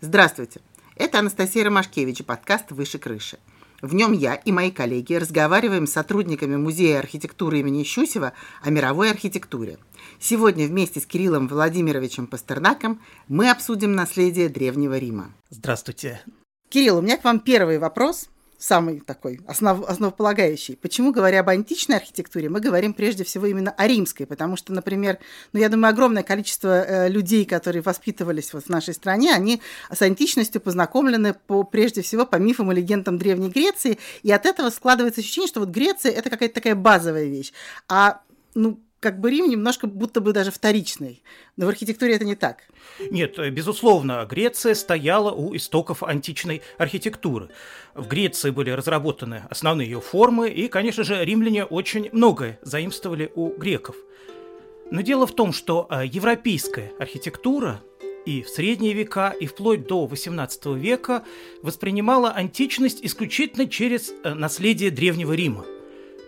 Здравствуйте! Это Анастасия Ромашкевич и подкаст «Выше крыши». В нем я и мои коллеги разговариваем с сотрудниками Музея архитектуры имени Щусева о мировой архитектуре. Сегодня вместе с Кириллом Владимировичем Пастернаком мы обсудим наследие Древнего Рима. Здравствуйте. Кирилл, у меня к вам первый вопрос – самый такой основ, основополагающий. Почему, говоря об античной архитектуре, мы говорим прежде всего именно о римской? Потому что, например, ну, я думаю, огромное количество э, людей, которые воспитывались вот в нашей стране, они с античностью познакомлены по, прежде всего по мифам и легендам Древней Греции, и от этого складывается ощущение, что вот Греция – это какая-то такая базовая вещь. А ну, как бы Рим немножко будто бы даже вторичный. Но в архитектуре это не так. Нет, безусловно, Греция стояла у истоков античной архитектуры. В Греции были разработаны основные ее формы, и, конечно же, римляне очень многое заимствовали у греков. Но дело в том, что а, европейская архитектура и в средние века, и вплоть до XVIII века воспринимала античность исключительно через э, наследие Древнего Рима –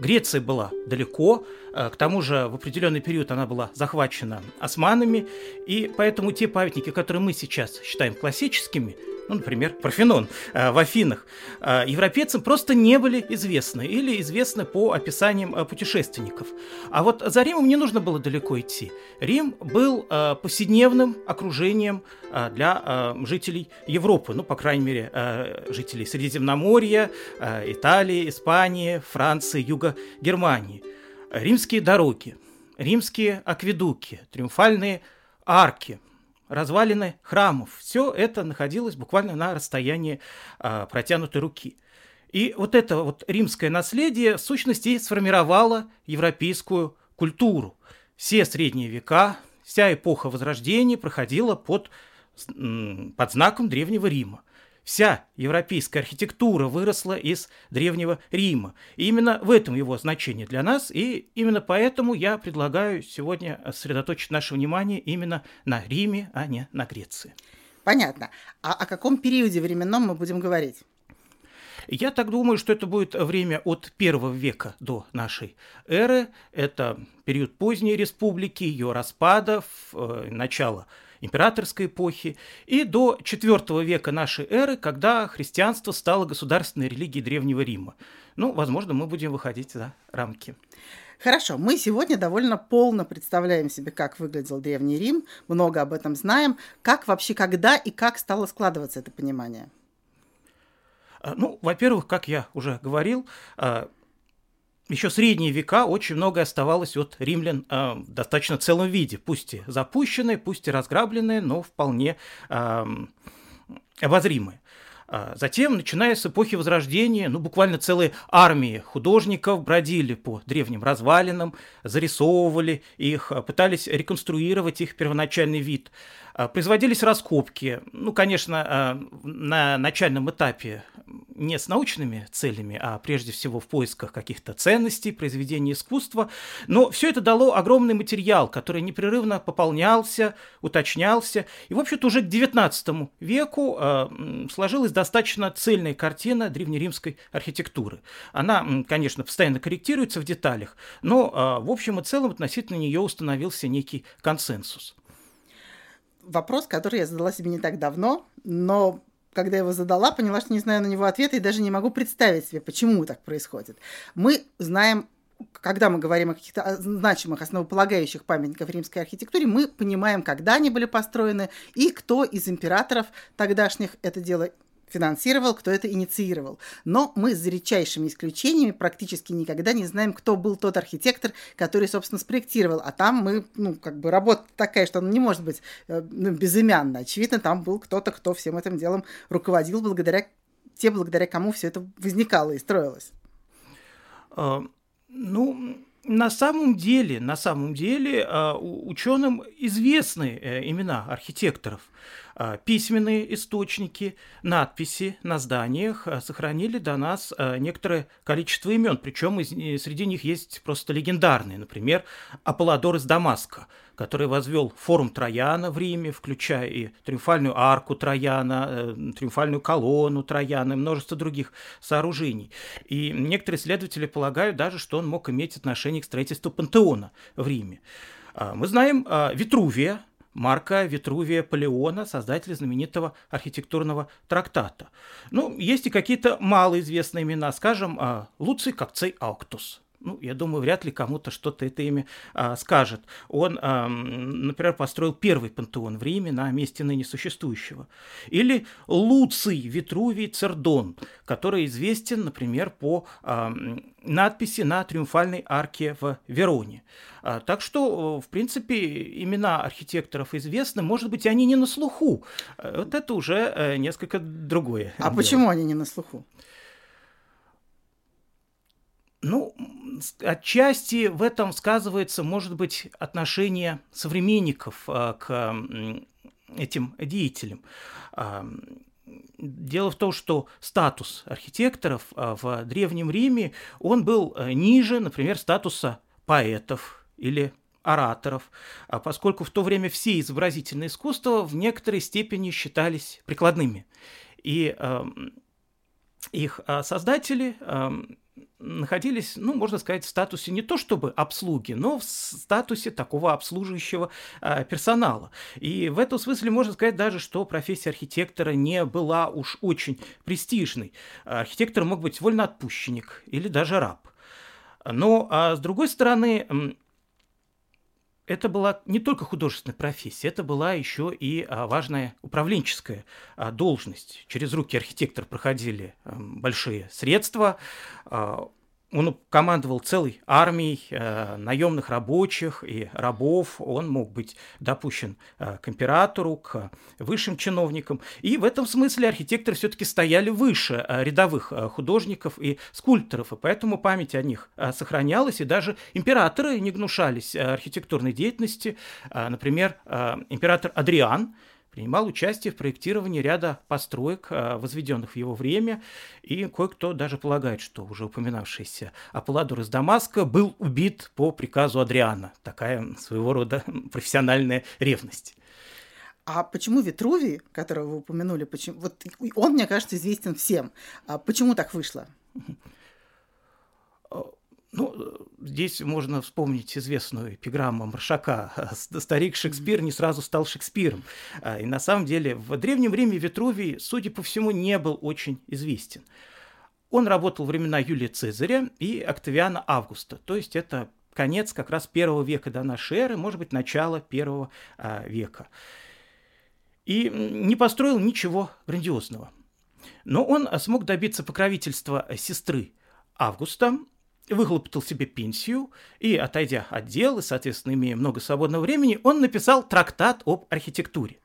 Греция была далеко, э, к тому же в определенный период она была захвачена османами, и поэтому те памятники, которые мы сейчас считаем классическими, ну, например, Парфенон э, в Афинах, э, европейцам просто не были известны или известны по описаниям э, путешественников. А вот за Римом не нужно было далеко идти. Рим был повседневным окружением для жителей Европы, ну, по крайней мере, жителей Средиземноморья, Италии, Испании, Франции, Юга Германии. Римские дороги, римские акведуки, триумфальные арки – развалины храмов. Все это находилось буквально на расстоянии а, протянутой руки. И вот это вот римское наследие в сущности сформировало европейскую культуру. Все средние века, вся эпоха Возрождения проходила под, под знаком Древнего Рима. Вся европейская архитектура выросла из Древнего Рима. И именно в этом его значение для нас, и именно поэтому я предлагаю сегодня сосредоточить наше внимание именно на Риме, а не на Греции. Понятно. А о каком периоде временном мы будем говорить? Я так думаю, что это будет время от первого века до нашей эры. Это период поздней республики, ее распада, э, начало императорской эпохи, и до IV века нашей эры, когда христианство стало государственной религией Древнего Рима. Ну, возможно, мы будем выходить за рамки. Хорошо, мы сегодня довольно полно представляем себе, как выглядел Древний Рим, много об этом знаем. Как вообще, когда и как стало складываться это понимание? А, ну, во-первых, как я уже говорил, а, еще средние века очень многое оставалось от римлян э, в достаточно целом виде, пусть и запущенные, пусть и разграбленные, но вполне э, обозримые. А затем, начиная с эпохи Возрождения, ну, буквально целые армии художников бродили по древним развалинам, зарисовывали их, пытались реконструировать их первоначальный вид. Производились раскопки, ну, конечно, на начальном этапе не с научными целями, а прежде всего в поисках каких-то ценностей, произведений искусства. Но все это дало огромный материал, который непрерывно пополнялся, уточнялся. И, в общем-то, уже к XIX веку э, сложилась достаточно цельная картина древнеримской архитектуры. Она, конечно, постоянно корректируется в деталях, но в общем и целом относительно нее установился некий консенсус вопрос, который я задала себе не так давно, но когда я его задала, поняла, что не знаю на него ответа и даже не могу представить себе, почему так происходит. Мы знаем когда мы говорим о каких-то значимых, основополагающих памятниках римской архитектуре, мы понимаем, когда они были построены и кто из императоров тогдашних это дело финансировал, кто это инициировал. Но мы за редчайшими исключениями практически никогда не знаем, кто был тот архитектор, который, собственно, спроектировал. А там мы, ну, как бы работа такая, что она не может быть э, ну, безымянна. Очевидно, там был кто-то, кто всем этим делом руководил, благодаря те, благодаря кому все это возникало и строилось. А, ну, на самом деле, на самом деле а, ученым известны э, имена архитекторов. А, письменные источники, надписи на зданиях а, сохранили до нас некоторое количество имен, причем среди них есть просто легендарные, например, Аполлодор из Дамаска – который возвел форум Трояна в Риме, включая и триумфальную арку Трояна, э, триумфальную колонну Трояна и множество других сооружений. И некоторые исследователи полагают даже, что он мог иметь отношение к строительству пантеона в Риме. А, мы знаем а, Витрувия, Марка Витрувия Палеона, создателя знаменитого архитектурного трактата. Ну, есть и какие-то малоизвестные имена, скажем, а, Луций Кокцей Ауктус ну, я думаю, вряд ли кому-то что-то это имя а, скажет. Он, а, например, построил первый пантеон в Риме на месте ныне существующего. Или Луций Витрувий Цердон, который известен, например, по а, надписи на триумфальной арке в Вероне. А, так что, в принципе, имена архитекторов известны, может быть, они не на слуху. Вот это уже э, несколько другое. А дело. почему они не на слуху? Ну, отчасти в этом сказывается, может быть, отношение современников а, к этим деятелям. А, дело в том, что статус архитекторов а, в Древнем Риме, он был ниже, например, статуса поэтов или ораторов, поскольку в то время все изобразительные искусства в некоторой степени считались прикладными. И их создатели находились, ну, можно сказать, в статусе не то чтобы обслуги, но в статусе такого обслуживающего э, персонала. И в этом смысле можно сказать даже, что профессия архитектора не была уж очень престижной. Архитектор мог быть вольноотпущенник или даже раб. Но, а с другой стороны, это была не только художественная профессия, это была еще и а, важная управленческая а, должность. Через руки архитектора проходили большие средства, а, он командовал целой армией э, наемных рабочих и рабов, он мог быть допущен э, к императору, к высшим чиновникам. И в этом смысле архитекторы все-таки стояли выше э, рядовых э, художников и скульпторов, и поэтому память о них э, сохранялась, и даже императоры не гнушались э, архитектурной деятельности. Э, например, э, император Адриан – принимал участие в проектировании ряда построек, а, возведенных в его время, и кое-кто даже полагает, что уже упоминавшийся Аполлодор из Дамаска был убит по приказу Адриана. Такая своего рода профессиональная ревность. А почему Витрувий, которого вы упомянули, почему, вот он, мне кажется, известен всем. А почему так вышло? Ну, здесь можно вспомнить известную эпиграмму Маршака «Старик Шекспир не сразу стал Шекспиром». А, и на самом деле в Древнем Риме Витрувий, судя по всему, не был очень известен. Он работал времена Юлия Цезаря и Октавиана Августа, то есть это конец как раз первого века до нашей эры, может быть, начало первого а, века. И не построил ничего грандиозного. Но он смог добиться покровительства сестры Августа, выхлопотал себе пенсию и, отойдя от дел, и, соответственно, имея много свободного времени, он написал трактат об архитектуре.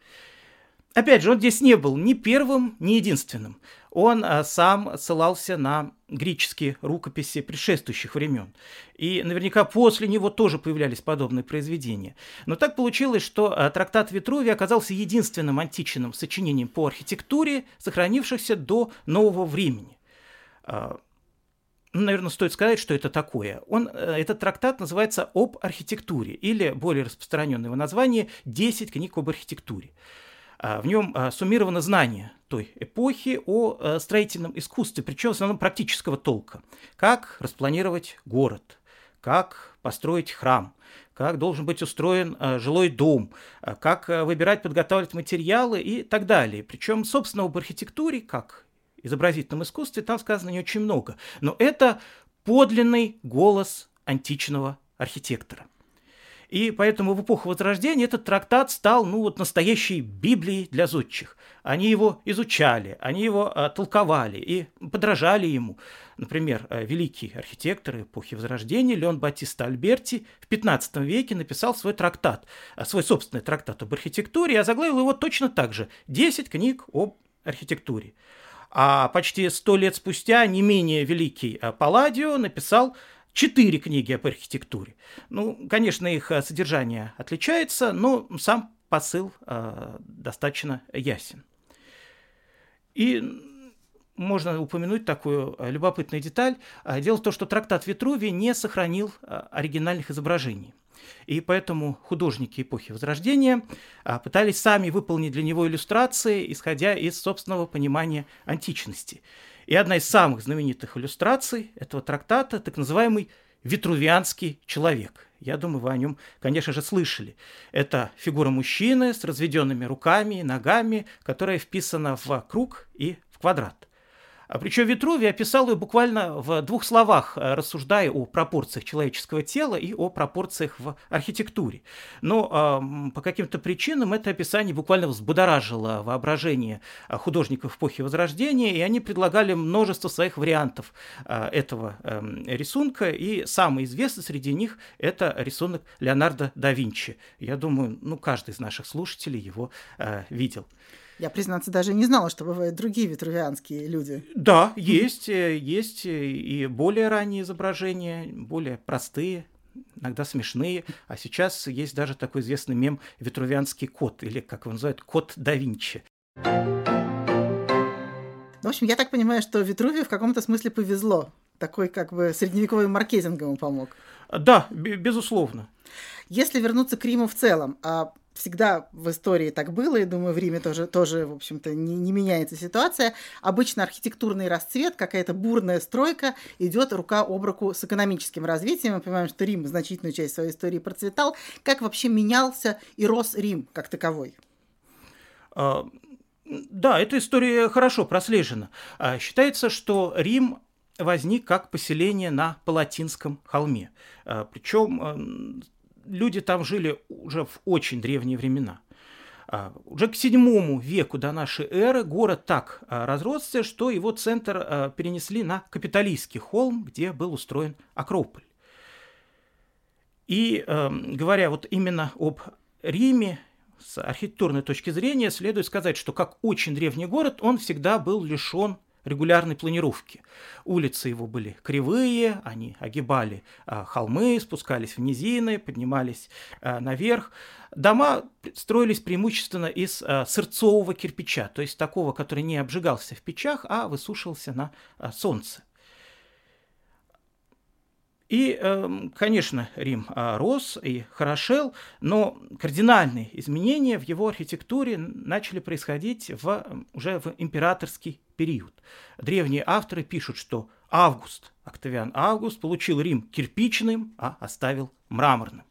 Опять же, он здесь не был ни первым, ни единственным. Он а, сам ссылался на греческие рукописи предшествующих времен. И наверняка после него тоже появлялись подобные произведения. Но так получилось, что а, трактат Витрувия оказался единственным античным сочинением по архитектуре, сохранившихся до нового времени. А, наверное, стоит сказать, что это такое. Он, э, этот трактат называется «Об архитектуре» или, более распространенное его название, «10 книг об архитектуре». А, в нем а, суммировано знание той эпохи о э, строительном искусстве, причем в основном практического толка. Как распланировать город, как построить храм, как должен быть устроен э, жилой дом, как выбирать, подготавливать материалы и так далее. Причем, собственно, об архитектуре, как изобразительном искусстве там сказано не очень много. Но это подлинный голос античного архитектора. И поэтому в эпоху Возрождения этот трактат стал, ну, вот настоящей Библией для зодчих. Они его изучали, они его а, толковали и подражали ему. Например, а, великий архитектор эпохи Возрождения Леон Батиста Альберти в 15 веке написал свой трактат, а, свой собственный трактат об архитектуре, и озаглавил его точно так же «10 книг об архитектуре». А почти сто лет спустя не менее великий э, Палладио написал четыре книги об архитектуре. Ну, конечно, их э, содержание отличается, но сам посыл э, достаточно ясен. И можно упомянуть такую э, любопытную деталь. Дело в том, что трактат Витрувия не сохранил оригинальных изображений. И поэтому художники эпохи Возрождения а, пытались сами выполнить для него иллюстрации, исходя из собственного понимания античности. И одна из самых знаменитых иллюстраций этого трактата, так называемый Витрувианский человек. Я думаю, вы о нем, конечно же, слышали. Это фигура мужчины с разведенными руками и ногами, которая вписана в круг и в квадрат. А Причем Витрувий описал ее буквально в двух словах, э, рассуждая о пропорциях человеческого тела и о пропорциях в архитектуре. Но э, по каким-то причинам это описание буквально взбудоражило воображение э, художников эпохи Возрождения, и они предлагали множество своих вариантов э, этого э, рисунка, и самый известный среди них это рисунок Леонардо да Винчи. Я думаю, ну, каждый из наших слушателей его э, видел. Я, признаться, даже не знала, что бывают другие витрувианские люди. Да, есть, э, есть э, и более ранние изображения, более простые, иногда смешные. А сейчас есть даже такой известный мем «Витрувианский кот», или, как его называют, «Кот да Винчи». В общем, я так понимаю, что Витрувию в каком-то смысле повезло. Такой как бы средневековый маркетинг ему помог. Да, безусловно. Если вернуться к Риму в целом, а всегда в истории так было, и думаю, в Риме тоже, тоже в общем-то, не, не меняется ситуация. Обычно архитектурный расцвет, какая-то бурная стройка идет рука об руку с экономическим развитием. Мы понимаем, что Рим значительную часть своей истории процветал. Как вообще менялся и рос Рим как таковой? А, да, эта история хорошо прослежена. А, считается, что Рим возник как поселение на Палатинском холме. А, Причем люди там жили уже в очень древние времена. А, уже к седьмому веку до нашей эры город так а, разросся, что его центр а, перенесли на Капитолийский холм, где был устроен Акрополь. И говоря вот именно об Риме, с архитектурной точки зрения, следует сказать, что как очень древний город, он всегда был лишен регулярной планировки. Улицы его были кривые, они огибали а, холмы, спускались в низины, поднимались а, наверх. Дома строились преимущественно из а, сырцового кирпича, то есть такого, который не обжигался в печах, а высушивался на солнце. И, эм, конечно, Рим рос и хорошел, но кардинальные изменения в его архитектуре начали происходить в, уже в императорский период. Древние авторы пишут, что Август, Октавиан Август, получил Рим кирпичным, а оставил мраморным.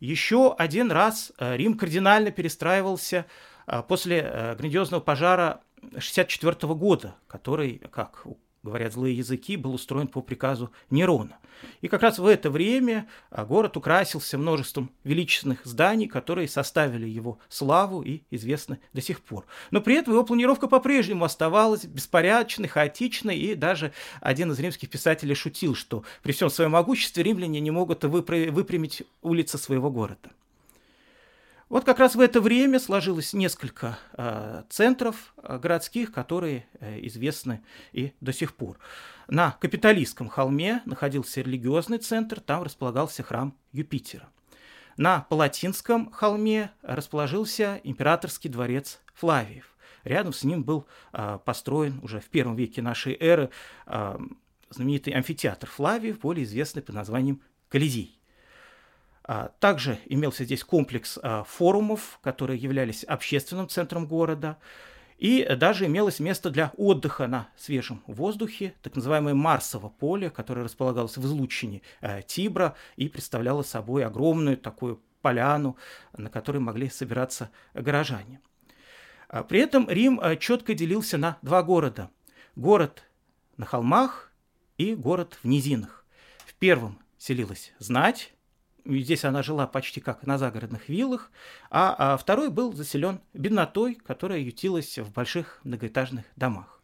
Еще один раз э, Рим кардинально перестраивался э, после э, грандиозного пожара 64 года, который, как говорят злые языки, был устроен по приказу Нерона. И как раз в это время а, город украсился множеством величественных зданий, которые составили его славу и известны до сих пор. Но при этом его планировка по-прежнему оставалась беспорядочной, хаотичной, и даже один из римских писателей шутил, что при всем своем могуществе римляне не могут выпрямить улицы своего города. Вот как раз в это время сложилось несколько э, центров э, городских, которые э, известны и до сих пор. На Капитолийском холме находился религиозный центр, там располагался храм Юпитера. На Палатинском холме расположился императорский дворец Флавиев. Рядом с ним был э, построен уже в первом веке нашей эры э, знаменитый амфитеатр Флавиев, более известный под названием Колизей. А, также имелся здесь комплекс а, форумов, которые являлись общественным центром города. И даже имелось место для отдыха на свежем воздухе, так называемое Марсово поле, которое располагалось в излучине а, Тибра и представляло собой огромную такую поляну, на которой могли собираться горожане. При этом Рим четко делился на два города. Город на холмах и город в низинах. В первом селилась знать, Здесь она жила почти как на загородных виллах, а, а второй был заселен беднотой, которая ютилась в больших многоэтажных домах.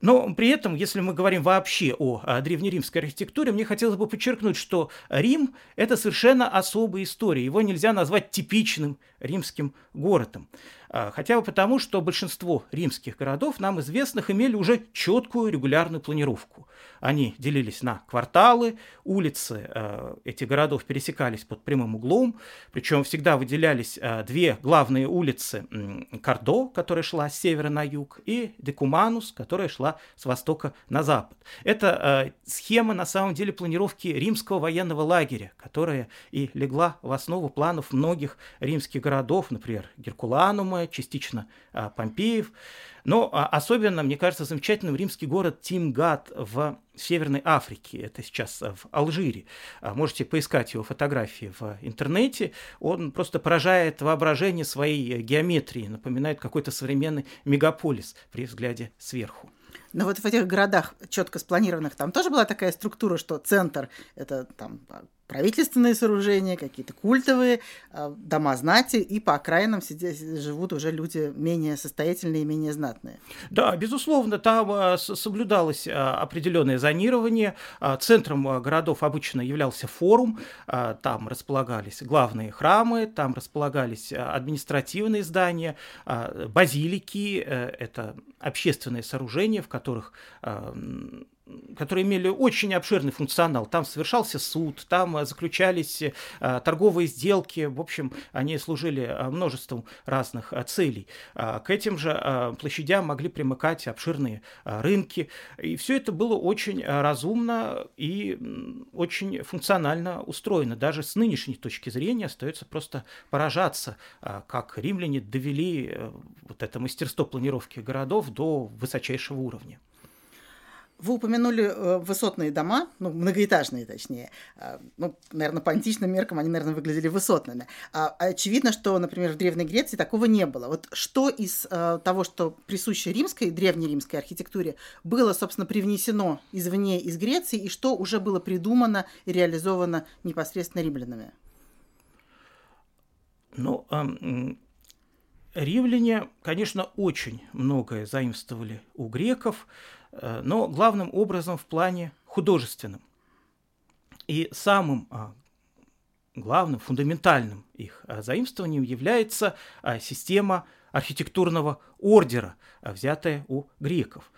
Но при этом, если мы говорим вообще о, о древнеримской архитектуре, мне хотелось бы подчеркнуть, что Рим – это совершенно особая история. Его нельзя назвать типичным римским городом. А, хотя бы потому, что большинство римских городов, нам известных, имели уже четкую регулярную планировку. Они делились на кварталы, улицы э, этих городов пересекались под прямым углом, причем всегда выделялись две главные улицы – Кардо, которая шла с севера на юг, и Декуманус, которая шла шла с востока на запад. Это э, схема, на самом деле, планировки римского военного лагеря, которая и легла в основу планов многих римских городов, например, Геркуланума, частично э, Помпеев. Но а, особенно, мне кажется, замечательным римский город Тимгат в Северной Африке. Это сейчас в Алжире. А, можете поискать его фотографии в интернете. Он просто поражает воображение своей геометрией, напоминает какой-то современный мегаполис при взгляде сверху. Но вот в этих городах четко спланированных там тоже была такая структура, что центр это там правительственные сооружения, какие-то культовые, а, дома знати, и по окраинам живут уже люди менее состоятельные и менее знатные. Да, безусловно, там а, соблюдалось а, определенное зонирование. Центром городов обычно являлся форум, там располагались главные храмы, там располагались административные здания, базилики, э, это общественные сооружения, в которых которые имели очень обширный функционал. Там совершался суд, там э, заключались э, торговые сделки, в общем, они служили э, множеством разных целей. К этим же площадям могли примыкать обширные рынки, и все это было очень разумно и очень функционально устроено. Даже с нынешней точки зрения остается просто поражаться, как римляне довели вот это мастерство планировки городов до высочайшего уровня. Вы упомянули э, высотные дома, ну, многоэтажные точнее. А, ну, наверное, по античным меркам они, наверное, выглядели высотными. А, очевидно, что, например, в Древней Греции такого не было. Вот что из а, того, что присуще римской, древнеримской архитектуре, было, собственно, привнесено извне из Греции, и что уже было придумано и реализовано непосредственно римлянами? Ну, римляне, конечно, очень многое заимствовали у греков, Э, но главным образом в плане художественном. И самым а, главным, фундаментальным их а, заимствованием является а, система архитектурного ордера, взятая у греков.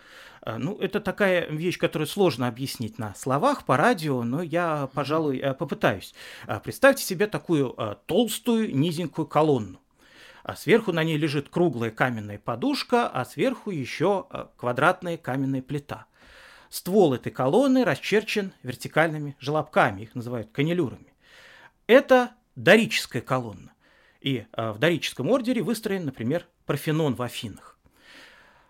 Ну, это такая вещь, которую сложно объяснить на словах по радио, но я, пожалуй, попытаюсь. Представьте себе такую толстую низенькую колонну а сверху на ней лежит круглая каменная подушка, а сверху еще э, квадратная каменная плита. Ствол этой колонны расчерчен вертикальными желобками, их называют канилюрами. Это дорическая колонна. И э, в дорическом ордере выстроен, например, Парфенон в Афинах.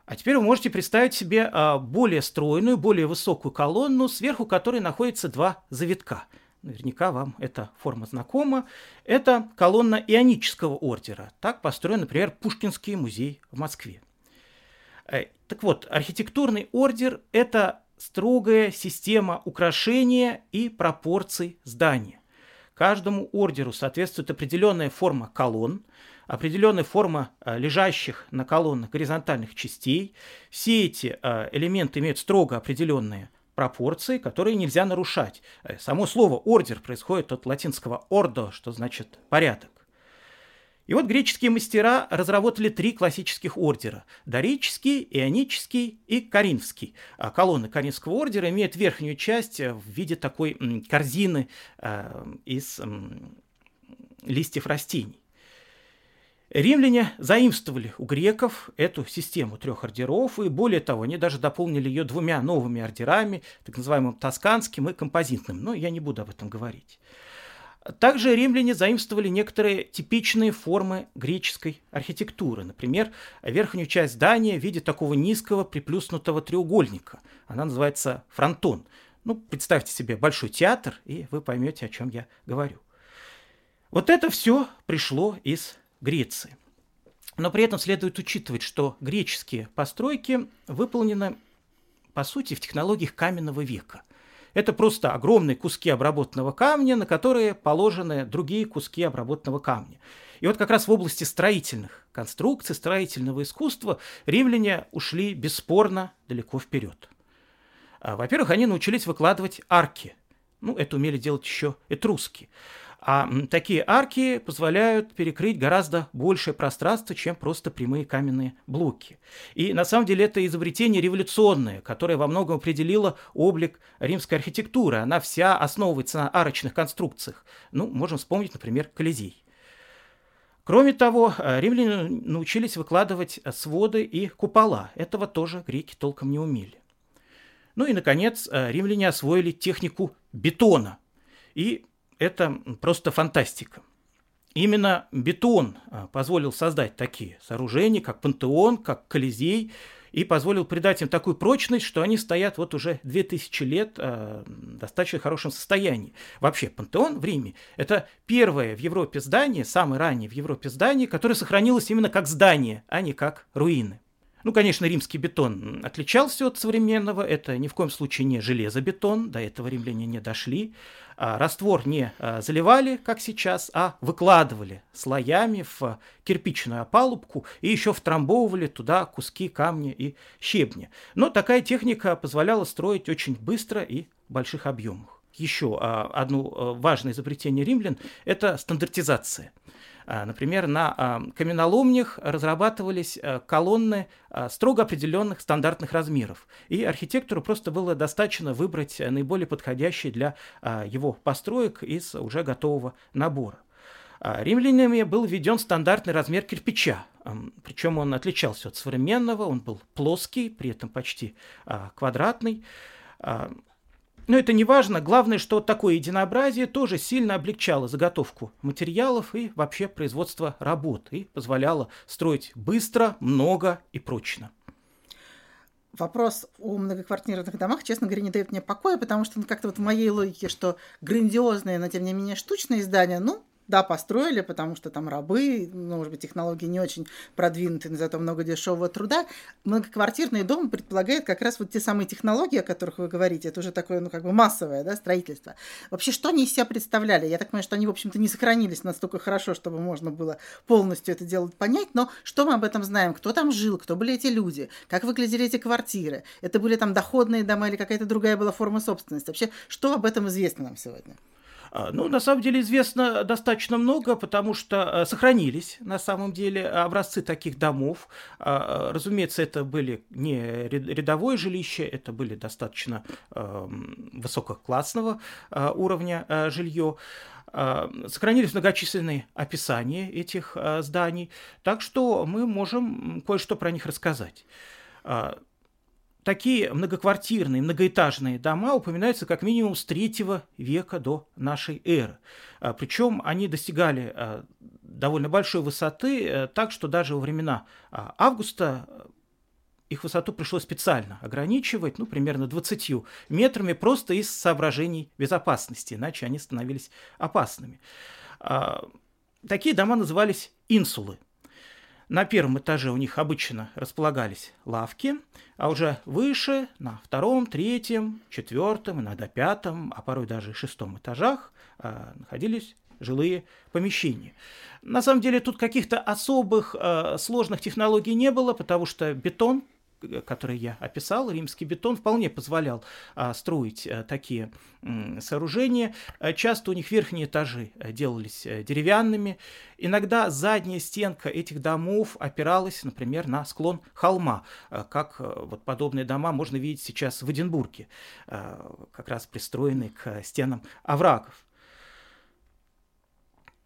А теперь вы можете представить себе э, более стройную, более высокую колонну, сверху которой находятся два завитка – наверняка вам эта форма знакома, это колонна ионического ордера. Так построен, например, Пушкинский музей в Москве. Э, так вот, архитектурный ордер – это строгая система украшения и пропорций здания. Каждому ордеру соответствует определенная форма колонн, определенная форма э, лежащих на колоннах горизонтальных частей. Все эти э, элементы имеют строго определенные пропорции, которые нельзя нарушать. Э, само слово «ордер» происходит от латинского «ордо», что значит «порядок». И вот греческие мастера разработали три классических ордера – дорический, ионический и коринфский. А колонны коринфского ордера имеют верхнюю часть в виде такой корзины э, из листьев растений. Римляне заимствовали у греков эту систему трех ордеров, и более того, они даже дополнили ее двумя новыми ордерами, так называемым тосканским и композитным, но я не буду об этом говорить. Также римляне заимствовали некоторые типичные формы греческой архитектуры. Например, верхнюю часть здания в виде такого низкого приплюснутого треугольника. Она называется фронтон. Ну, представьте себе большой театр, и вы поймете, о чем я говорю. Вот это все пришло из Греции. Но при этом следует учитывать, что греческие постройки выполнены, по сути, в технологиях каменного века. Это просто огромные куски обработанного камня, на которые положены другие куски обработанного камня. И вот как раз в области строительных конструкций, строительного искусства римляне ушли бесспорно далеко вперед. А, во-первых, они научились выкладывать арки. Ну, это умели делать еще этруски. А такие арки позволяют перекрыть гораздо большее пространство, чем просто прямые каменные блоки. И на самом деле это изобретение революционное, которое во многом определило облик римской архитектуры. Она вся основывается на арочных конструкциях. Ну, можем вспомнить, например, Колизей. Кроме того, римляне научились выкладывать своды и купола. Этого тоже греки толком не умели. Ну и, наконец, римляне освоили технику бетона. И это просто фантастика. Именно бетон позволил создать такие сооружения, как Пантеон, как Колизей, и позволил придать им такую прочность, что они стоят вот уже 2000 лет э, в достаточно хорошем состоянии. Вообще, пантеон в Риме – это первое в Европе здание, самое раннее в Европе здание, которое сохранилось именно как здание, а не как руины. Ну, конечно, римский бетон отличался от современного. Это ни в коем случае не железобетон, до этого римляне не дошли. А раствор не а, заливали, как сейчас, а выкладывали слоями в кирпичную опалубку и еще втрамбовывали туда куски камня и щебня. Но такая техника позволяла строить очень быстро и в больших объемах. Еще а, одно важное изобретение римлян – это стандартизация – а, например, на а, каменоломнях разрабатывались а, колонны строго определенных стандартных размеров, и архитектору просто было достаточно выбрать наиболее подходящий для его построек из уже готового набора. Римлянами был введен стандартный размер кирпича, причем он отличался от современного, он был плоский, при этом почти квадратный. Но это не важно. Главное, что такое единообразие тоже сильно облегчало заготовку материалов и вообще производство работ и позволяло строить быстро, много и прочно. Вопрос о многоквартирных домах, честно говоря, не дает мне покоя, потому что ну, как-то вот в моей логике, что грандиозные, но тем не менее штучные здания, ну, да, построили, потому что там рабы, ну, может быть, технологии не очень продвинутые, но зато много дешевого труда. Многоквартирный дом предполагает как раз вот те самые технологии, о которых вы говорите. Это уже такое, ну, как бы массовое, да, строительство. Вообще, что они из себя представляли? Я так понимаю, что они, в общем-то, не сохранились настолько хорошо, чтобы можно было полностью это дело понять, но что мы об этом знаем? Кто там жил? Кто были эти люди? Как выглядели эти квартиры? Это были там доходные дома или какая-то другая была форма собственности? Вообще, что об этом известно нам сегодня? А, ну, на самом деле известно достаточно много, потому что э, сохранились на самом деле образцы таких домов. А, разумеется, это были не рядовое жилище, это были достаточно высококлассного уровня жилье. А, сохранились многочисленные описания этих зданий, так что мы можем кое-что про них рассказать такие многоквартирные, многоэтажные дома упоминаются как минимум с третьего века до нашей эры. А, Причем они достигали а, довольно большой высоты, э, так что даже во времена а, Августа э, их высоту пришлось специально ограничивать, ну, примерно 20 метрами, просто из соображений безопасности, иначе они становились опасными. Такие дома назывались инсулы – на первом этаже у них обычно располагались лавки, а уже выше, на втором, третьем, четвертом, иногда пятом, а порой даже шестом этажах э, находились жилые помещения. На самом деле тут каких-то особых э, сложных технологий не было, потому что бетон который я описал, римский бетон вполне позволял а, строить а, такие сооружения. А, часто у них верхние этажи а, делались деревянными. Иногда задняя стенка этих домов опиралась, например, на склон холма, как вот подобные дома можно видеть сейчас в Эдинбурге, как раз пристроенные к стенам оврагов.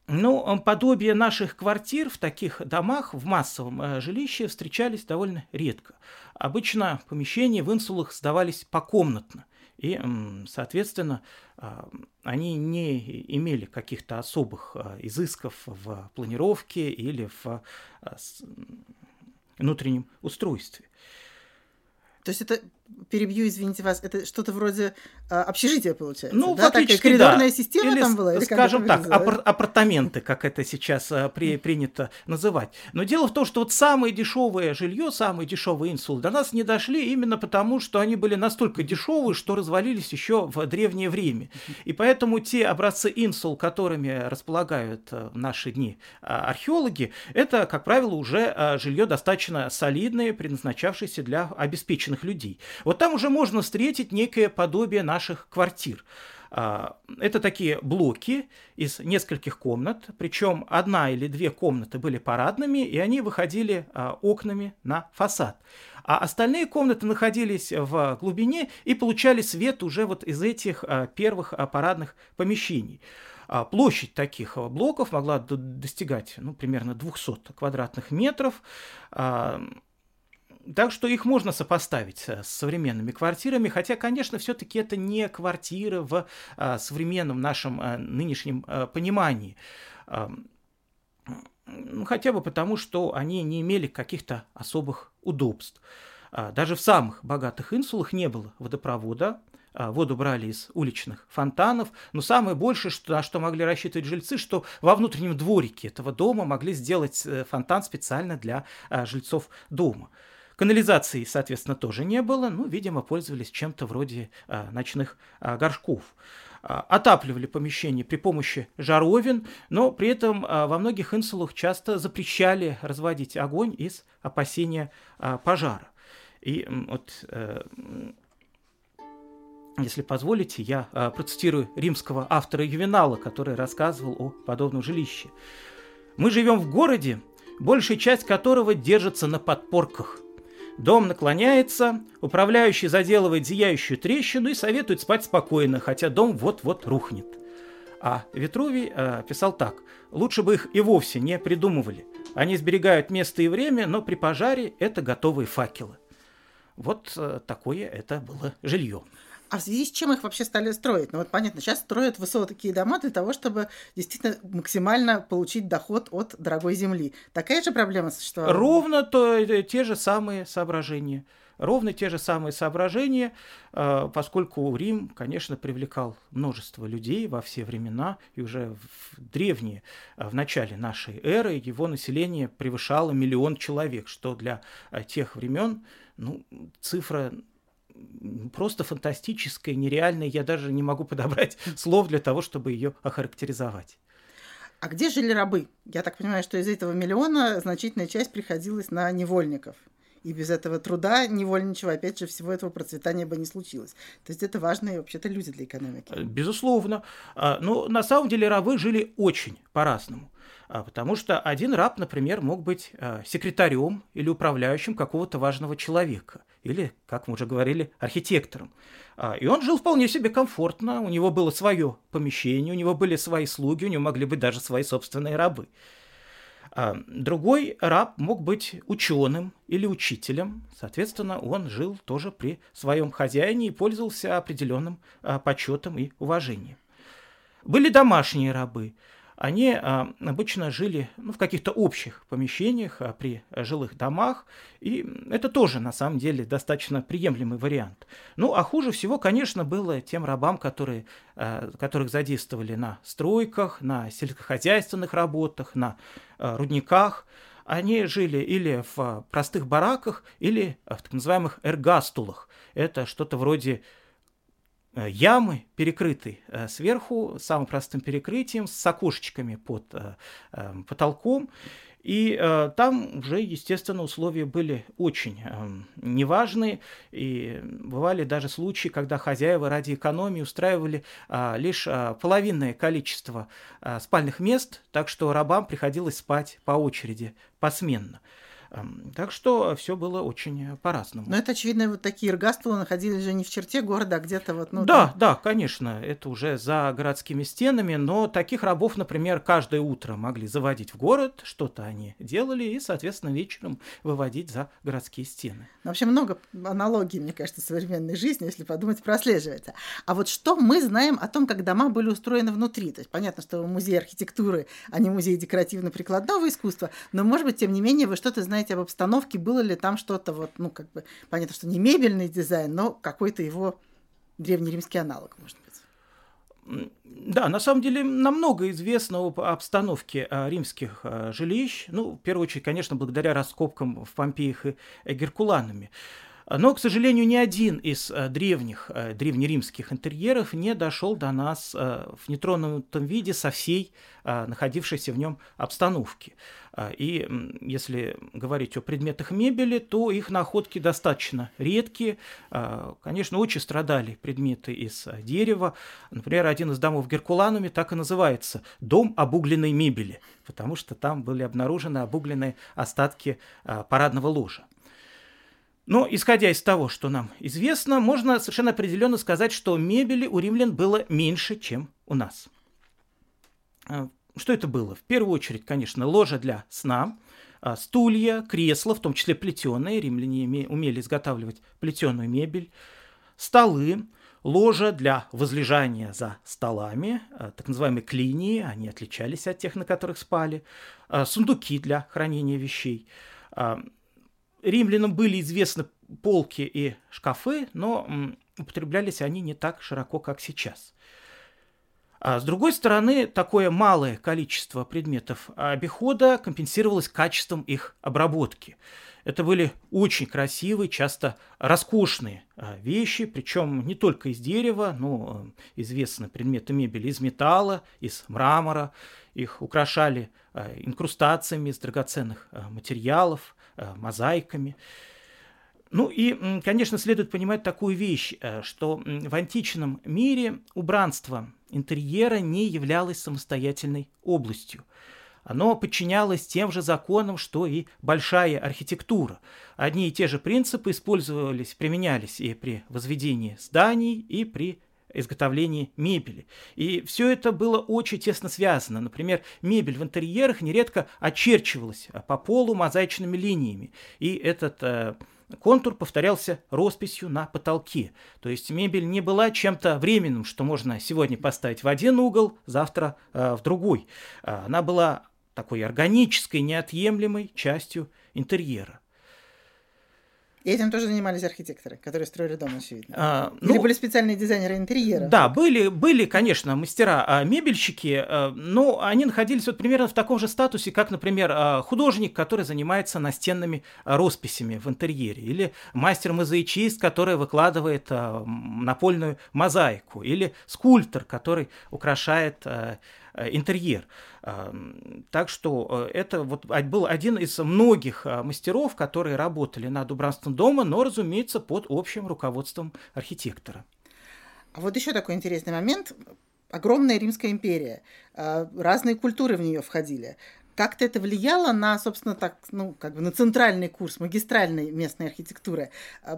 Ну, подобие наших квартир в таких домах, в массовом э, жилище встречались довольно редко. Обычно помещения в инсулах сдавались покомнатно, и, соответственно, э, они не имели каких-то особых э, изысков в планировке или в э, внутреннем устройстве. То есть это перебью, извините вас, это что-то вроде а, общежития получается? Ну, да? Такая коридорная да. система или, там была? Или скажем так, апар- апартаменты, как это сейчас а, при, принято называть. Но дело в том, что вот самое дешевое жилье, самые дешевые инсулы до нас не дошли именно потому, что они были настолько дешевые, что развалились еще в древнее время. И поэтому те образцы инсул, которыми располагают в наши дни а, археологи, это, как правило, уже а, жилье достаточно солидное, предназначавшееся для обеспеченных людей. Вот там уже можно встретить некое подобие наших квартир. А, это такие блоки из нескольких комнат, причем одна или две комнаты были парадными, и они выходили а, окнами на фасад. А остальные комнаты находились в глубине и получали свет уже вот из этих а, первых парадных помещений. Площадь таких блоков могла достигать ну, примерно 200 квадратных метров. Так что их можно сопоставить э, с современными квартирами, хотя, конечно, все-таки это не квартиры в а, современном нашем а, нынешнем понимании. Ну, хотя бы потому, что они не имели каких-то особых удобств. А, даже в самых богатых инсулах не было водопровода, а, воду брали из уличных фонтанов, но самое большее, что, на что могли рассчитывать жильцы, что во внутреннем дворике этого дома могли сделать э, фонтан специально для жильцов дома. Канализации, соответственно, тоже не было, ну, видимо, пользовались чем-то вроде а, ночных а, горшков. А, отапливали помещение при помощи жаровин, но при этом а, во многих инсулах часто запрещали разводить огонь из опасения а, пожара. И вот э, если позволите, я процитирую римского автора Ювенала, который рассказывал о подобном жилище. «Мы живем в городе, большая часть которого держится на подпорках. Дом наклоняется, управляющий заделывает зияющую трещину и советует спать спокойно, хотя дом вот-вот рухнет. А Витрувий э, писал так. «Лучше бы их и вовсе не придумывали. Они сберегают место и время, но при пожаре это готовые факелы». Вот э, такое это было жилье. А в связи с чем их вообще стали строить? Ну вот понятно, сейчас строят высокие дома для того, чтобы действительно максимально получить доход от дорогой земли. Такая же проблема существовала? Ровно то, э, те же самые соображения. Ровно те же самые соображения, э, поскольку Рим, конечно, привлекал множество людей во все времена, и уже в древние, э, в начале нашей эры, его население превышало миллион человек, что для тех времен ну, цифра просто фантастическая, нереальная. Я даже не могу подобрать слов для того, чтобы ее охарактеризовать. А где жили рабы? Я так понимаю, что из этого миллиона значительная часть приходилась на невольников. И без этого труда невольничего, опять же, всего этого процветания бы не случилось. То есть это важные вообще-то люди для экономики. Безусловно. А, но на самом деле рабы жили очень по-разному. А, потому что один раб, например, мог быть а, секретарем или управляющим какого-то важного человека, или, как мы уже говорили, архитектором. А, и он жил вполне себе комфортно, у него было свое помещение, у него были свои слуги, у него могли быть даже свои собственные рабы. Другой раб мог быть ученым или учителем, соответственно, он жил тоже при своем хозяине и пользовался определенным почетом и уважением. Были домашние рабы, они а, обычно жили ну, в каких-то общих помещениях а, при жилых домах, и это тоже, на самом деле, достаточно приемлемый вариант. Ну, а хуже всего, конечно, было тем рабам, которые, а, которых задействовали на стройках, на сельскохозяйственных работах, на рудниках. Они жили или в простых бараках, или в так называемых эргастулах. Это что-то вроде ямы, перекрытые э, сверху самым простым перекрытием с окошечками под э, потолком. И э, там уже, естественно, условия были очень э, неважные. И бывали даже случаи, когда хозяева ради экономии устраивали э, лишь э, половинное количество э, спальных мест, так что рабам приходилось спать по очереди, посменно. Так что все было очень по-разному. Но это, очевидно, вот такие эргастулы находились же не в черте города, а где-то вот... Ну, да, там... да, конечно, это уже за городскими стенами, но таких рабов, например, каждое утро могли заводить в город, что-то они делали, и, соответственно, вечером выводить за городские стены. Ну, вообще много аналогий, мне кажется, современной жизни, если подумать, прослеживается. А вот что мы знаем о том, как дома были устроены внутри? То есть понятно, что музей архитектуры, а не музей декоративно-прикладного искусства, но, может быть, тем не менее, вы что-то знаете знаете об обстановке, было ли там что-то вот, ну, как бы, понятно, что не мебельный дизайн, но какой-то его древнеримский аналог, может быть. Да, на самом деле намного известно об обстановке а, римских а, жилищ. Ну, в первую очередь, конечно, благодаря раскопкам в Помпеях и Геркуланами. Но, к сожалению, ни один из э, древних, э, древнеримских интерьеров не дошел до нас э, в нетронутом виде со всей находившейся в нем обстановки. И если говорить о предметах мебели, то их находки достаточно редкие. Конечно, очень страдали предметы из дерева. Например, один из домов в Геркулануме так и называется «Дом обугленной мебели», потому что там были обнаружены обугленные остатки парадного ложа. Но, исходя из того, что нам известно, можно совершенно определенно сказать, что мебели у римлян было меньше, чем у нас. Что это было? В первую очередь, конечно, ложа для сна, стулья, кресла, в том числе плетеные, римляне умели изготавливать плетеную мебель, столы, ложа для возлежания за столами, э, так называемые клинии, они отличались от тех, на которых спали, сундуки для хранения вещей. Римлянам были известны полки и шкафы, но употреблялись они не так широко, как сейчас. А с другой стороны, такое малое количество предметов обихода компенсировалось качеством их обработки. Это были очень красивые, часто роскошные а, вещи, причем не только из дерева, но э, известны предметы мебели из металла, из мрамора. Их украшали а, инкрустациями из драгоценных а, материалов, мозаиками. Ну и, конечно, следует понимать такую вещь, э, что в античном мире убранство интерьера не являлось самостоятельной областью оно подчинялось тем же законам, что и большая архитектура. Одни и те же принципы использовались, применялись и при возведении зданий, и при изготовлении мебели. И все это было очень тесно связано. Например, мебель в интерьерах нередко очерчивалась по полу мозаичными линиями. И этот э, контур повторялся росписью на потолке. То есть мебель не была чем-то временным, что можно сегодня поставить в один угол, завтра э, в другой. Она была такой органической, неотъемлемой частью интерьера. И этим тоже занимались архитекторы, которые строили дом, очевидно. А, Или ну, были специальные дизайнеры интерьера? Да, были, были, конечно, мастера, а мебельщики, а, но они находились вот примерно в таком же статусе, как, например, а, художник, который занимается настенными росписями в интерьере, или мастер-мозаичист, который выкладывает напольную мозаику, или скульптор, который украшает Э, интерьер. Так что э, это вот был один из многих э, мастеров, которые работали над убранством дома, но, разумеется, под общим руководством архитектора. А вот еще такой интересный момент. Огромная Римская империя, разные культуры в нее входили. Как-то это влияло на, собственно, так, ну, как бы на центральный курс магистральной местной архитектуры?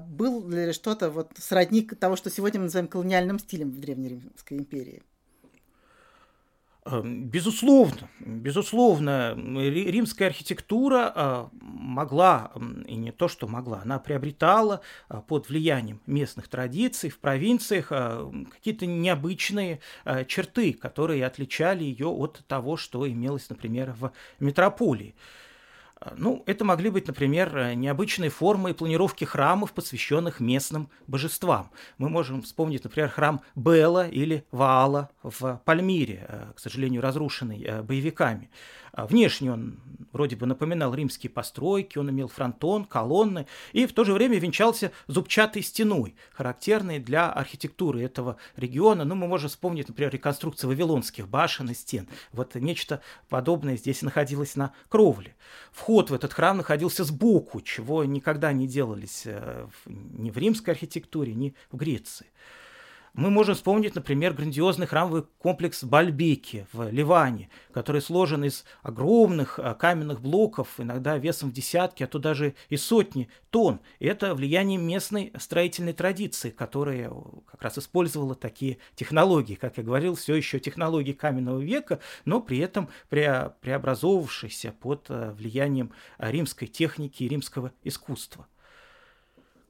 Был ли что-то вот сродник того, что сегодня мы называем колониальным стилем в Древней Римской империи? Эм, безусловно, безусловно, римская архитектура а, могла, и не то, что могла, она приобретала а, под влиянием местных традиций в провинциях а, какие-то необычные черты, которые отличали ее от того, что имелось, например, в метрополии. А, ну, это могли быть, например, э, необычные формы и планировки храмов, посвященных местным божествам. Мы можем вспомнить, например, храм Бела или Ваала в Пальмире, э, к сожалению, разрушенный э, боевиками. А внешне он вроде бы напоминал римские постройки, он имел фронтон, колонны и в то же время венчался зубчатой стеной, характерной для архитектуры этого региона. Ну, мы можем вспомнить, например, реконструкцию вавилонских башен и стен. Вот нечто подобное здесь находилось на кровле. Вход в этот храм находился сбоку, чего никогда не делались э, ни в римской архитектуре, ни в Греции. Мы можем вспомнить, например, грандиозный храмовый комплекс Бальбеки в Ливане, который сложен из огромных а, каменных блоков, иногда весом в десятки, а то даже и сотни тонн. Это влияние местной строительной традиции, которая как раз использовала такие технологии. Как я говорил, все еще технологии каменного века, но при этом преобразовавшиеся под а, влиянием римской техники и римского искусства.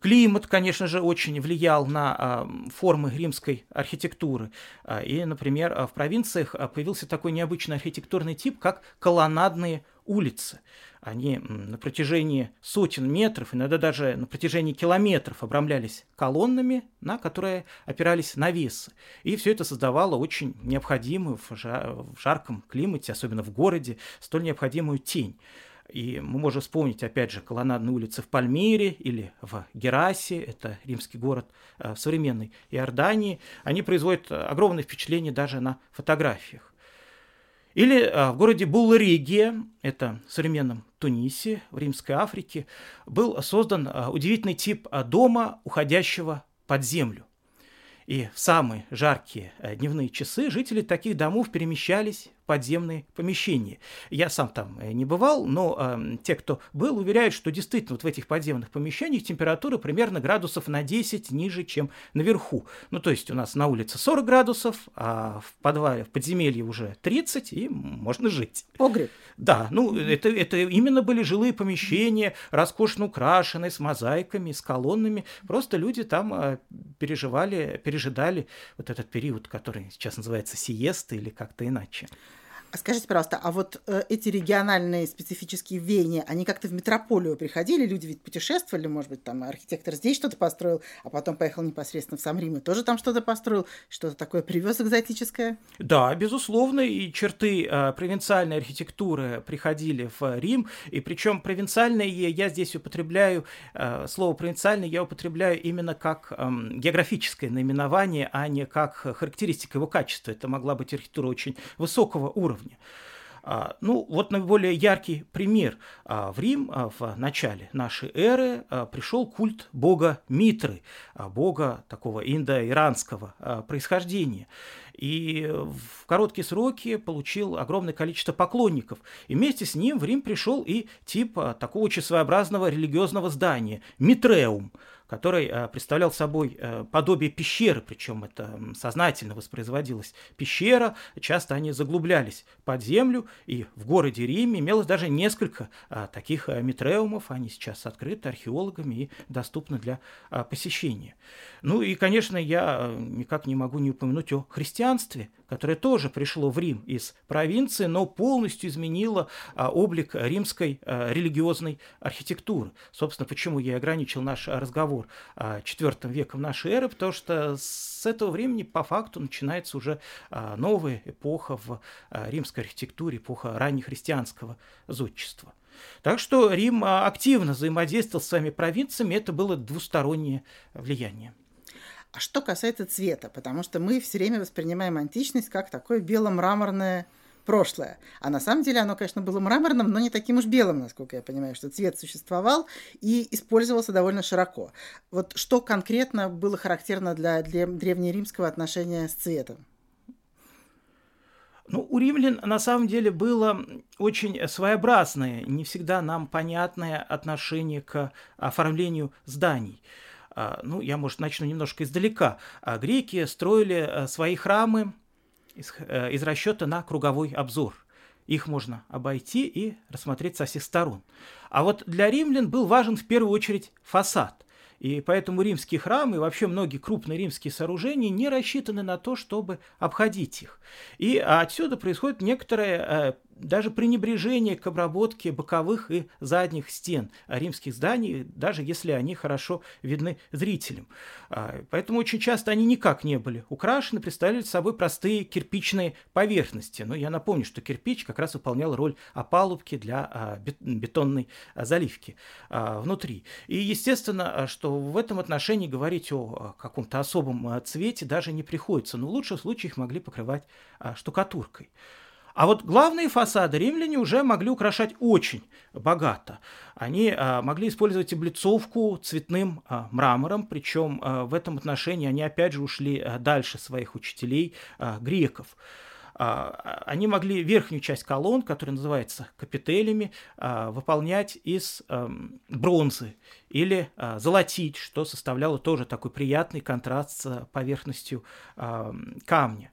Климат, конечно же, очень влиял на а, формы римской архитектуры. А, и, например, в провинциях а, появился такой необычный архитектурный тип, как колоннадные улицы. Они на протяжении сотен метров, иногда даже на протяжении километров обрамлялись колоннами, на которые опирались навесы. И все это создавало очень необходимую в жарком климате, особенно в городе, столь необходимую тень. И мы можем вспомнить, опять же, колоннадные улицы в Пальмире или в Герасе, это римский город э, в современной Иордании. Они производят огромное впечатление даже на фотографиях. Или э, в городе Булларигия, это в современном Тунисе, в Римской Африке, был создан э, удивительный тип дома, уходящего под землю. И в самые жаркие дневные часы жители таких домов перемещались подземные помещения. Я сам там не бывал, но э, те, кто был, уверяют, что действительно вот в этих подземных помещениях температура примерно градусов на 10 ниже, чем наверху. Ну, то есть у нас на улице 40 градусов, а в подвале, в подземелье уже 30, и можно жить. Погреб. Да, ну, это, это именно были жилые помещения, роскошно украшенные, с мозаиками, с колоннами. Просто люди там э, переживали, пережидали вот этот период, который сейчас называется сиеста или как-то иначе. А скажите, пожалуйста, а вот э, эти региональные специфические веяния, они как-то в метрополию приходили? Люди ведь путешествовали, может быть, там архитектор здесь что-то построил, а потом поехал непосредственно в сам Рим и тоже там что-то построил, что-то такое привез экзотическое? Да, безусловно, и черты э, провинциальной архитектуры приходили в Рим, и причем провинциальные, я здесь употребляю, э, слово провинциальный я употребляю именно как э, географическое наименование, а не как характеристика его качества. Это могла быть архитектура очень высокого уровня уровне. А, ну, вот наиболее яркий пример. А, в Рим а, в начале нашей эры пришел культ бога Митры, бога такого индо-иранского происхождения. И в короткие сроки получил огромное количество поклонников. И вместе с ним в Рим пришел и тип такого своеобразного религиозного здания – Митреум – который э, представлял собой э, подобие пещеры, причем это сознательно воспроизводилась пещера, часто они заглублялись под землю, и в городе Риме имелось даже несколько э, таких митреумов, они сейчас открыты археологами и доступны для посещения. Ну и, конечно, я никак не могу не упомянуть о христианстве, которое тоже пришло в Рим из провинции, но полностью изменило облик римской религиозной архитектуры. Собственно, почему я ограничил наш разговор разговор IV веком нашей эры, потому что с этого времени по факту начинается уже а, новая эпоха в а, римской архитектуре, эпоха раннехристианского зодчества. Так что Рим а, активно взаимодействовал с своими провинциями, это было двустороннее влияние. А что касается цвета, потому что мы все время воспринимаем античность как такое бело-мраморное прошлое. А на самом деле оно, конечно, было мраморным, но не таким уж белым, насколько я понимаю, что цвет существовал и использовался довольно широко. Вот что конкретно было характерно для, для древнеримского отношения с цветом? Ну, у римлян на самом деле было очень своеобразное, не всегда нам понятное отношение к оформлению зданий. А, ну, я, может, начну немножко издалека. А, греки строили э, свои храмы из, э, из расчета на круговой обзор. Их можно обойти и рассмотреть со всех сторон. А вот для римлян был важен в первую очередь фасад. И поэтому римские храмы и вообще многие крупные римские сооружения не рассчитаны на то, чтобы обходить их. И отсюда происходит некоторое э, даже пренебрежение к обработке боковых и задних стен римских зданий, даже если они хорошо видны зрителям. А, поэтому очень часто они никак не были украшены, представляли собой простые кирпичные поверхности. Но я напомню, что кирпич как раз выполнял роль опалубки для а, бетонной заливки а, внутри. И естественно, что в этом отношении говорить о каком-то особом цвете даже не приходится. Но в лучшем случае их могли покрывать штукатуркой. А вот главные фасады римляне уже могли украшать очень богато. Они а, могли использовать облицовку цветным а, мрамором, причем а, в этом отношении они опять же ушли а, дальше своих учителей а, греков они могли верхнюю часть колонн, которая называется капителями, выполнять из бронзы или золотить, что составляло тоже такой приятный контраст с поверхностью камня.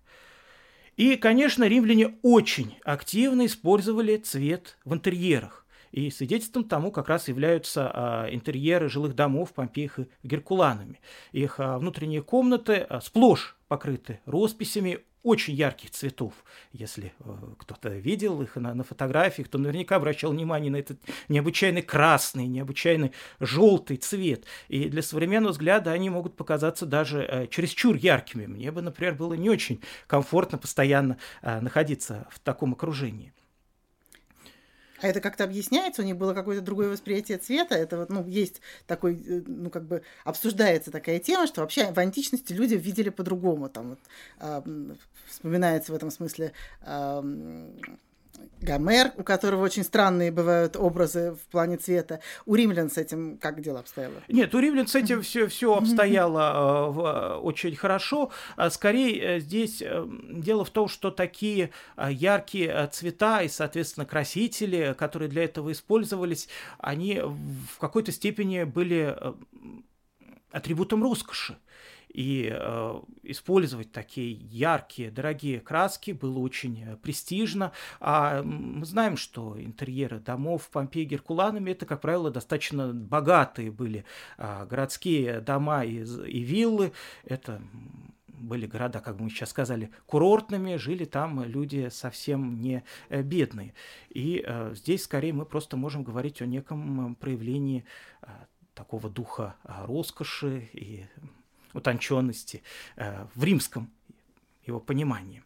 И, конечно, римляне очень активно использовали цвет в интерьерах. И свидетельством тому как раз являются а, интерьеры жилых домов Помпеях и Геркуланами. Их а, внутренние комнаты а, сплошь покрыты росписями очень ярких цветов. Если э, кто-то видел их на, на фотографиях, то наверняка обращал внимание на этот необычайный красный, необычайный желтый цвет. И для современного взгляда они могут показаться даже э, чересчур яркими. Мне бы, например, было не очень комфортно постоянно э, находиться в таком окружении. А это как-то объясняется? У них было какое-то другое восприятие цвета? Это вот, ну, есть такой, э, ну, как бы обсуждается такая тема, что вообще в античности люди видели по-другому. Там вот, э, вспоминается в этом смысле э, Гомер, у которого очень странные бывают образы в плане цвета. У римлян с этим как дело обстояло? Нет, у римлян с этим все, все обстояло э, очень хорошо. А скорее э, здесь э, дело в том, что такие яркие цвета и, соответственно, красители, которые для этого использовались, они в какой-то степени были атрибутом роскоши. И э, использовать такие яркие, дорогие краски было очень э, престижно. А мы знаем, что интерьеры домов Помпеи Геркуланами это, как правило, достаточно богатые были э, городские дома и, и виллы. Это были города, как мы сейчас сказали, курортными, жили там люди совсем не э, бедные. И э, здесь скорее мы просто можем говорить о неком проявлении э, такого духа роскоши и утонченности э, в римском его понимании.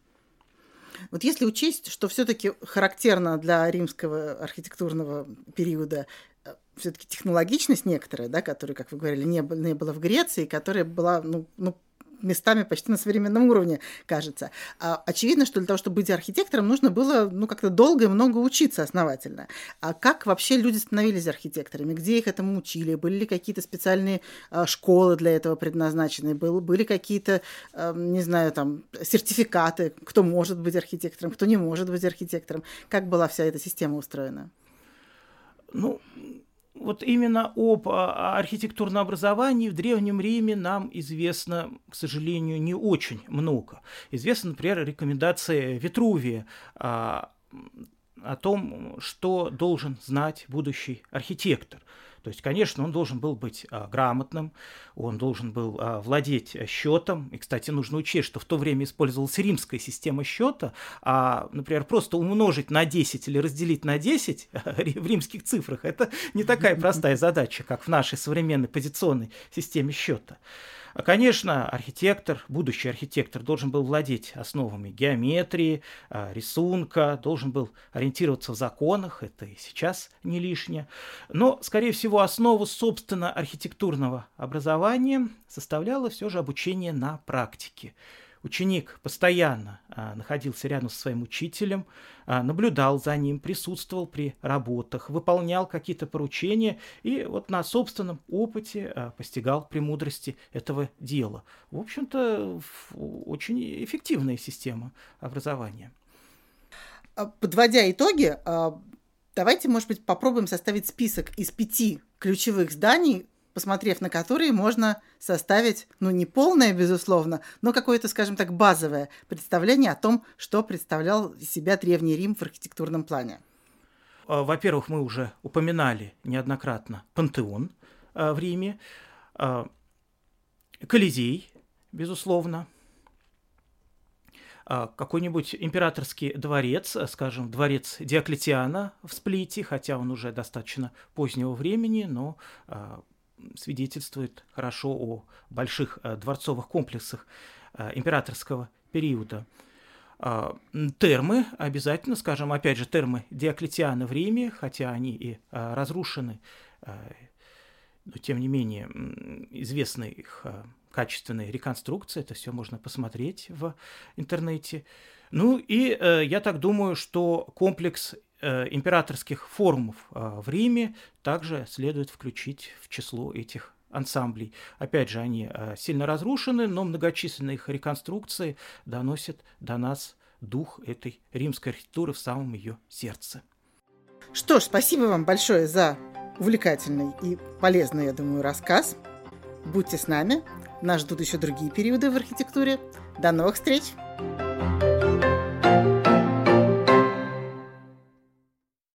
Вот если учесть, что все-таки характерно для римского архитектурного периода э, все-таки технологичность некоторая, да, которая, как вы говорили, не, не было в Греции, которая была ну, ну, местами почти на современном уровне, кажется. А, очевидно, что для того, чтобы быть архитектором, нужно было ну, как-то долго и много учиться основательно. А как вообще люди становились архитекторами? Где их этому учили? Были ли какие-то специальные а, школы для этого предназначены? Был, были какие-то, а, не знаю, там, сертификаты, кто может быть архитектором, кто не может быть архитектором? Как была вся эта система устроена? Ну, вот именно об а, архитектурном образовании в Древнем Риме нам известно, к сожалению, не очень много. Известна, например, рекомендация Витрувия а, о том, что должен знать будущий архитектор. То есть, конечно, он должен был быть а, грамотным, он должен был а, владеть счетом. И, кстати, нужно учесть, что в то время использовалась римская система счета, а, например, просто умножить на 10 или разделить на 10 в римских цифрах, это не такая простая задача, как в нашей современной позиционной системе счета. А, конечно, архитектор, будущий архитектор должен был владеть основами геометрии, а, рисунка, должен был ориентироваться в законах, это и сейчас не лишнее. Но, скорее всего, основу, собственно, архитектурного образования составляло все же обучение на практике. Ученик постоянно а, находился рядом со своим учителем, а, наблюдал за ним, присутствовал при работах, выполнял какие-то поручения и вот на собственном опыте а, постигал премудрости этого дела. В общем-то, очень эффективная система образования. Подводя итоги, давайте, может быть, попробуем составить список из пяти ключевых зданий, посмотрев на которые можно составить, ну, не полное, безусловно, но какое-то, скажем так, базовое представление о том, что представлял из себя Древний Рим в архитектурном плане. А, во-первых, мы уже упоминали неоднократно пантеон а, в Риме, а, Колизей, безусловно, какой-нибудь императорский дворец, скажем, дворец Диоклетиана в Сплите, хотя он уже достаточно позднего времени, но свидетельствует хорошо о больших э, дворцовых комплексах э, императорского периода. А, термы обязательно, скажем, опять же, термы Диоклетиана в Риме, хотя они и э, разрушены, но тем не менее известны их качественные реконструкции, это все можно посмотреть в интернете. Ну и я так думаю, что комплекс Э, императорских форумов э, в Риме также следует включить в число этих ансамблей. Опять же, они э, сильно разрушены, но многочисленные их реконструкции доносят до нас дух этой римской архитектуры в самом ее сердце. Что ж, спасибо вам большое за увлекательный и полезный, я думаю, рассказ. Будьте с нами. Нас ждут еще другие периоды в архитектуре. До новых встреч!